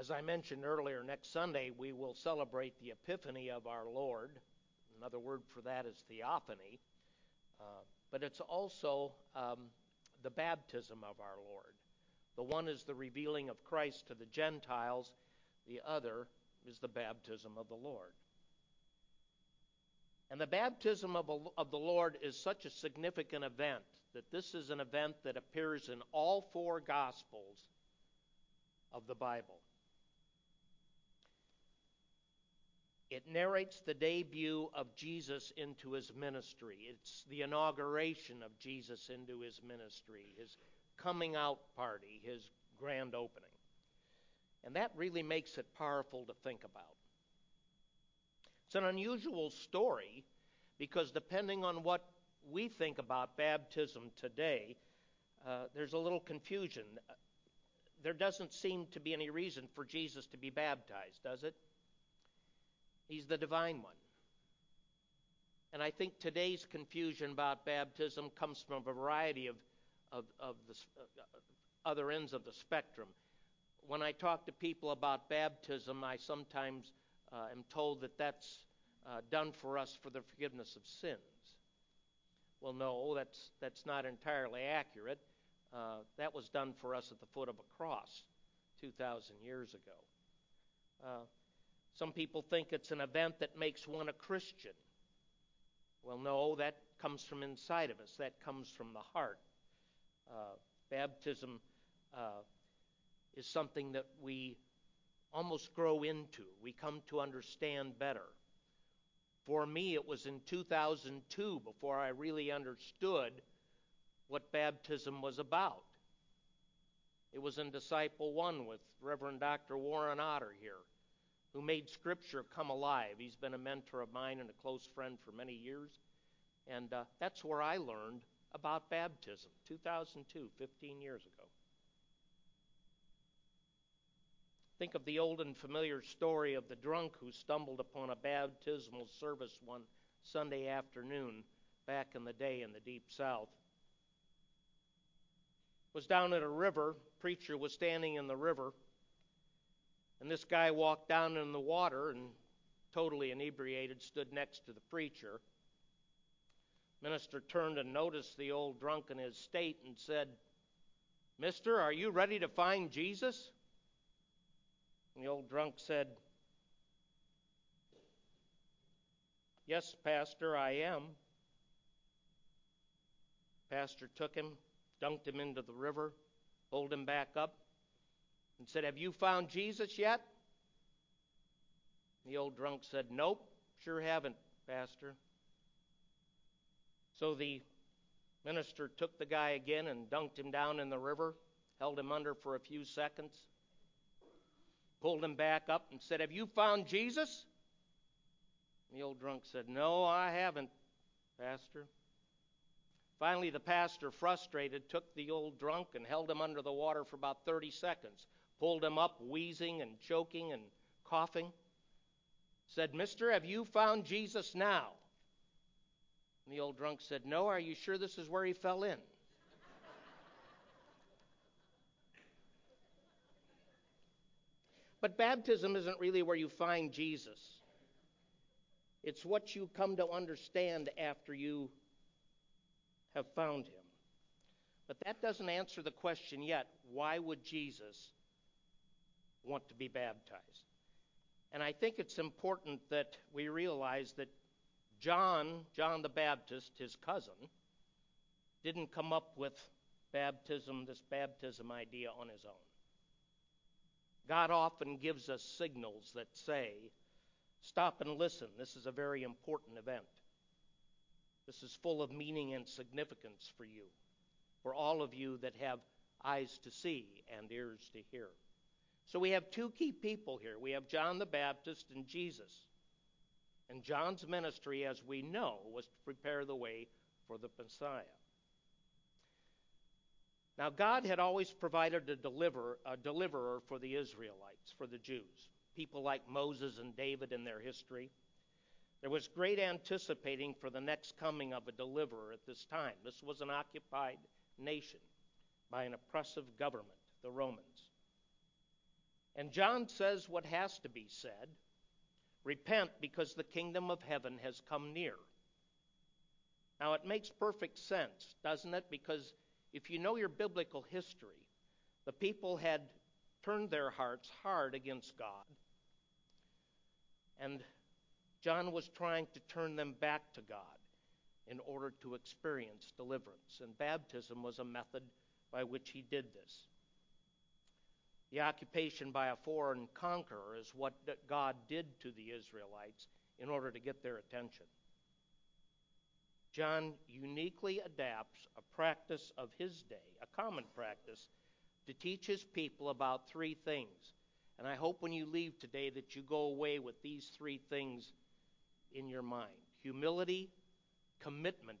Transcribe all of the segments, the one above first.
As I mentioned earlier, next Sunday we will celebrate the Epiphany of our Lord. Another word for that is theophany. Uh, but it's also um, the baptism of our Lord. The one is the revealing of Christ to the Gentiles, the other is the baptism of the Lord. And the baptism of, of the Lord is such a significant event that this is an event that appears in all four Gospels of the Bible. It narrates the debut of Jesus into his ministry. It's the inauguration of Jesus into his ministry, his coming out party, his grand opening. And that really makes it powerful to think about. It's an unusual story because depending on what we think about baptism today, uh, there's a little confusion. There doesn't seem to be any reason for Jesus to be baptized, does it? He's the divine one. And I think today's confusion about baptism comes from a variety of, of, of the uh, other ends of the spectrum. When I talk to people about baptism, I sometimes uh, am told that that's uh, done for us for the forgiveness of sins. Well, no, that's, that's not entirely accurate. Uh, that was done for us at the foot of a cross 2,000 years ago. Some people think it's an event that makes one a Christian. Well, no, that comes from inside of us, that comes from the heart. Uh, baptism uh, is something that we almost grow into, we come to understand better. For me, it was in 2002 before I really understood what baptism was about. It was in Disciple 1 with Reverend Dr. Warren Otter here who made Scripture come alive. He's been a mentor of mine and a close friend for many years. And uh, that's where I learned about baptism, 2002, 15 years ago. Think of the old and familiar story of the drunk who stumbled upon a baptismal service one Sunday afternoon back in the day in the deep south. Was down at a river, preacher was standing in the river and this guy walked down in the water and, totally inebriated, stood next to the preacher. Minister turned and noticed the old drunk in his state and said, Mister, are you ready to find Jesus? And the old drunk said, Yes, Pastor, I am. Pastor took him, dunked him into the river, pulled him back up, and said, Have you found Jesus yet? The old drunk said, Nope, sure haven't, Pastor. So the minister took the guy again and dunked him down in the river, held him under for a few seconds, pulled him back up, and said, Have you found Jesus? The old drunk said, No, I haven't, Pastor. Finally, the pastor, frustrated, took the old drunk and held him under the water for about 30 seconds pulled him up, wheezing and choking and coughing. Said, Mister, have you found Jesus now? And the old drunk said, No, are you sure this is where he fell in? but baptism isn't really where you find Jesus. It's what you come to understand after you have found him. But that doesn't answer the question yet why would Jesus want to be baptized. And I think it's important that we realize that John, John the Baptist, his cousin, didn't come up with baptism, this baptism idea on his own. God often gives us signals that say, stop and listen. This is a very important event. This is full of meaning and significance for you, for all of you that have eyes to see and ears to hear. So we have two key people here. We have John the Baptist and Jesus. And John's ministry, as we know, was to prepare the way for the Messiah. Now, God had always provided a, deliver, a deliverer for the Israelites, for the Jews, people like Moses and David in their history. There was great anticipating for the next coming of a deliverer at this time. This was an occupied nation by an oppressive government, the Romans. And John says what has to be said Repent because the kingdom of heaven has come near. Now, it makes perfect sense, doesn't it? Because if you know your biblical history, the people had turned their hearts hard against God. And John was trying to turn them back to God in order to experience deliverance. And baptism was a method by which he did this. The occupation by a foreign conqueror is what God did to the Israelites in order to get their attention. John uniquely adapts a practice of his day, a common practice, to teach his people about three things. And I hope when you leave today that you go away with these three things in your mind humility, commitment,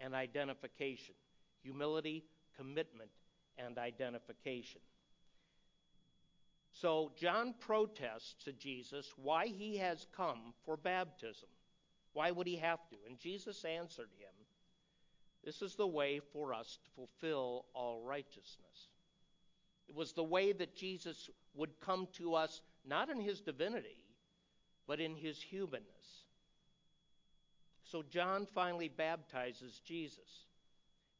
and identification. Humility, commitment, and identification. So John protests to Jesus why he has come for baptism. Why would he have to? And Jesus answered him, This is the way for us to fulfill all righteousness. It was the way that Jesus would come to us, not in his divinity, but in his humanness. So John finally baptizes Jesus.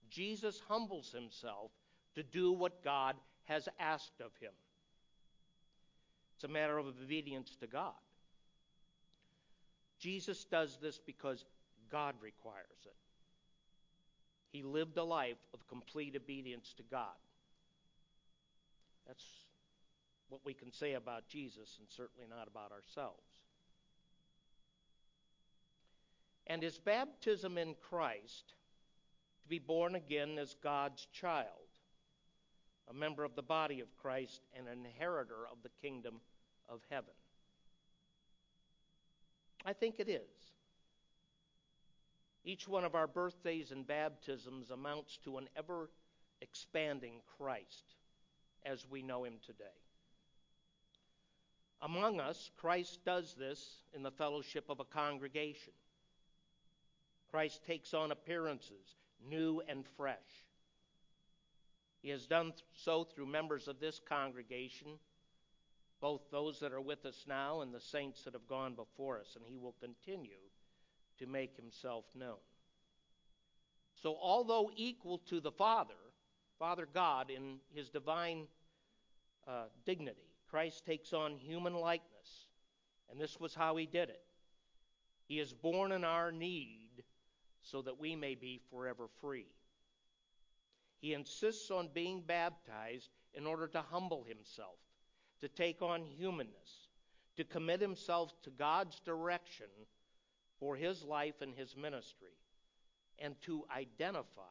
Jesus humbles himself to do what God has asked of him. It's a matter of obedience to God. Jesus does this because God requires it. He lived a life of complete obedience to God. That's what we can say about Jesus, and certainly not about ourselves. And his baptism in Christ to be born again as God's child, a member of the body of Christ, and an inheritor of the kingdom of heaven? I think it is. Each one of our birthdays and baptisms amounts to an ever expanding Christ as we know him today. Among us, Christ does this in the fellowship of a congregation. Christ takes on appearances, new and fresh. He has done so through members of this congregation both those that are with us now and the saints that have gone before us, and he will continue to make himself known. So, although equal to the Father, Father God, in his divine uh, dignity, Christ takes on human likeness, and this was how he did it. He is born in our need so that we may be forever free. He insists on being baptized in order to humble himself to take on humanness, to commit himself to God's direction for his life and his ministry, and to identify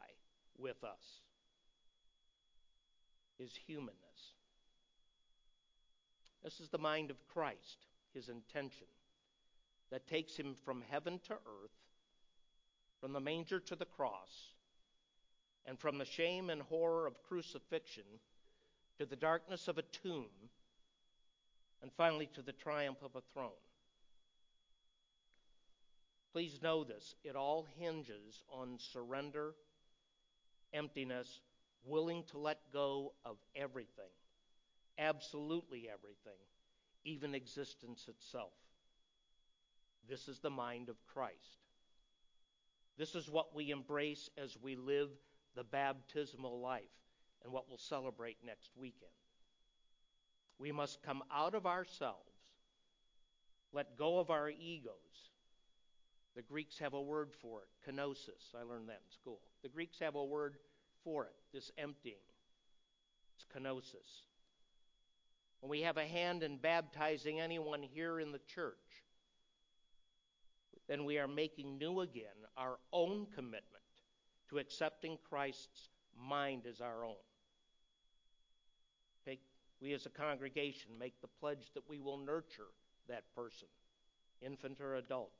with us, his humanness. This is the mind of Christ, his intention, that takes him from heaven to earth, from the manger to the cross, and from the shame and horror of crucifixion to the darkness of a tomb and finally to the triumph of a throne. Please know this it all hinges on surrender, emptiness, willing to let go of everything, absolutely everything, even existence itself. This is the mind of Christ. This is what we embrace as we live the baptismal life and what we'll celebrate next weekend. We must come out of ourselves, let go of our egos. The Greeks have a word for it, kenosis. I learned that in school. The Greeks have a word for it, this emptying. It's kenosis. When we have a hand in baptizing anyone here in the church, then we are making new again our own commitment to accepting Christ's mind as our own we as a congregation make the pledge that we will nurture that person, infant or adult,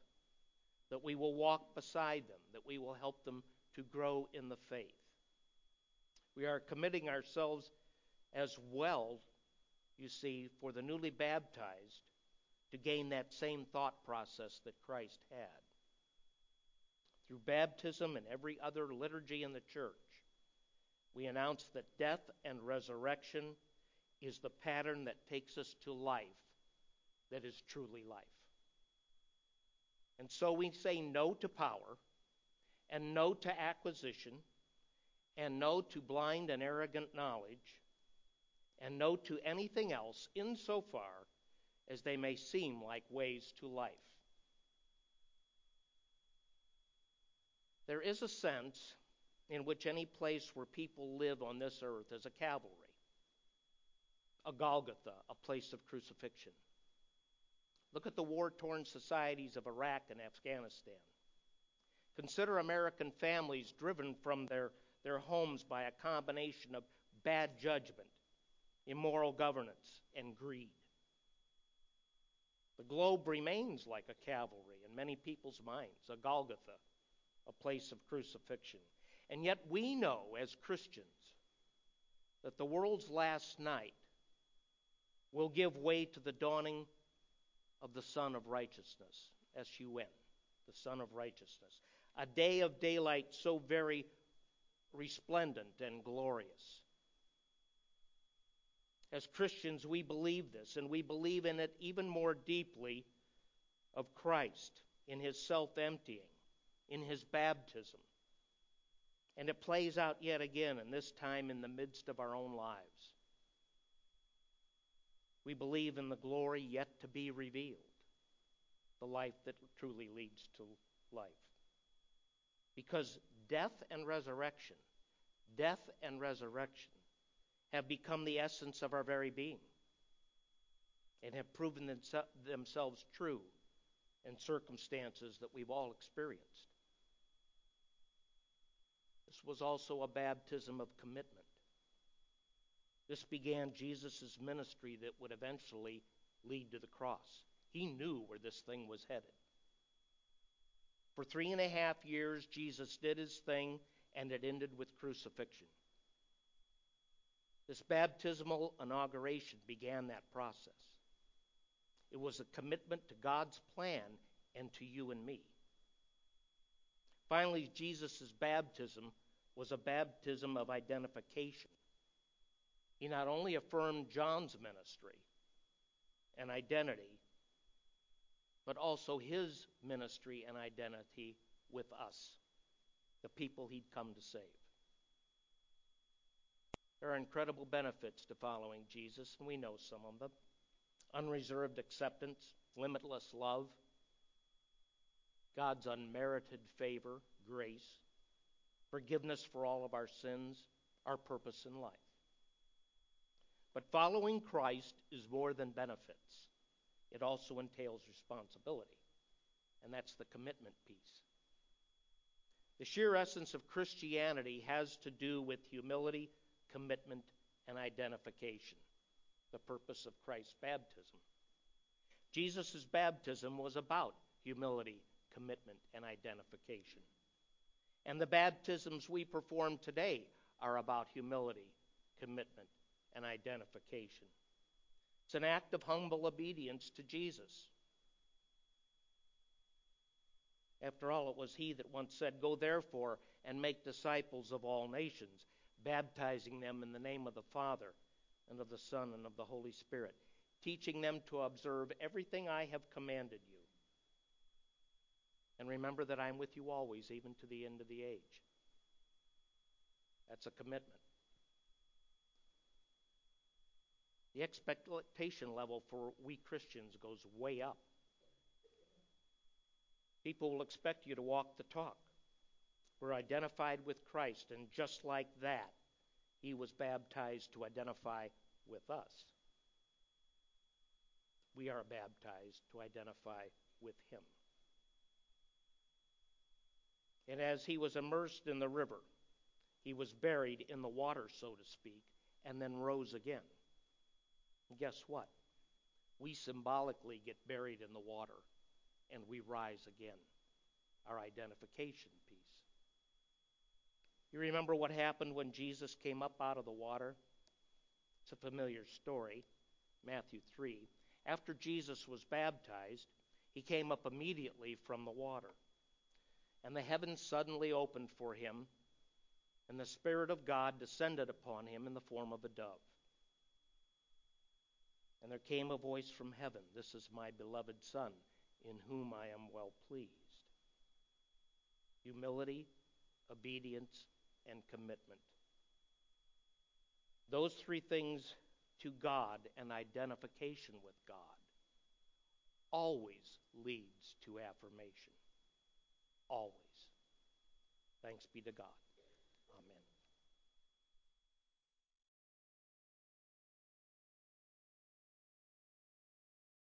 that we will walk beside them, that we will help them to grow in the faith. We are committing ourselves as well, you see, for the newly baptized to gain that same thought process that Christ had. Through baptism and every other liturgy in the church, we announce that death and resurrection is the pattern that takes us to life that is truly life. And so we say no to power, and no to acquisition, and no to blind and arrogant knowledge, and no to anything else insofar as they may seem like ways to life. There is a sense in which any place where people live on this earth is a Calvary, a Golgotha, a place of crucifixion. Look at the war torn societies of Iraq and Afghanistan. Consider American families driven from their, their homes by a combination of bad judgment, immoral governance, and greed. The globe remains like a Calvary in many people's minds, a Golgotha, a place of crucifixion. And yet we know as Christians that the world's last night will give way to the dawning of the Sun of Righteousness, S U N, the Sun of Righteousness. A day of daylight so very resplendent and glorious. As Christians, we believe this, and we believe in it even more deeply of Christ in his self emptying, in his baptism. And it plays out yet again, and this time in the midst of our own lives. We believe in the glory yet to be revealed, the life that truly leads to life. Because death and resurrection, death and resurrection have become the essence of our very being and have proven themselves true in circumstances that we've all experienced. This was also a baptism of commitment. This began Jesus' ministry that would eventually lead to the cross. He knew where this thing was headed. For three and a half years, Jesus did his thing, and it ended with crucifixion. This baptismal inauguration began that process. It was a commitment to God's plan and to you and me. Finally, Jesus' baptism was a baptism of identification. He not only affirmed John's ministry and identity, but also his ministry and identity with us, the people he'd come to save. There are incredible benefits to following Jesus, and we know some of them unreserved acceptance, limitless love, God's unmerited favor, grace, forgiveness for all of our sins, our purpose in life. But following Christ is more than benefits, it also entails responsibility. And that's the commitment piece. The sheer essence of Christianity has to do with humility, commitment, and identification, the purpose of Christ's baptism. Jesus' baptism was about humility, commitment, and identification. And the baptisms we perform today are about humility, commitment, and identification. It's an act of humble obedience to Jesus. After all, it was he that once said, Go therefore and make disciples of all nations, baptizing them in the name of the Father and of the Son and of the Holy Spirit, teaching them to observe everything I have commanded you. And remember that I'm with you always, even to the end of the age. That's a commitment. The expectation level for we Christians goes way up. People will expect you to walk the talk. We're identified with Christ, and just like that, he was baptized to identify with us. We are baptized to identify with him. And as he was immersed in the river, he was buried in the water, so to speak, and then rose again. Guess what? We symbolically get buried in the water and we rise again. Our identification piece. You remember what happened when Jesus came up out of the water? It's a familiar story, Matthew 3. After Jesus was baptized, he came up immediately from the water. And the heavens suddenly opened for him, and the Spirit of God descended upon him in the form of a dove. And there came a voice from heaven This is my beloved Son, in whom I am well pleased. Humility, obedience, and commitment. Those three things to God and identification with God always leads to affirmation. Always. Thanks be to God.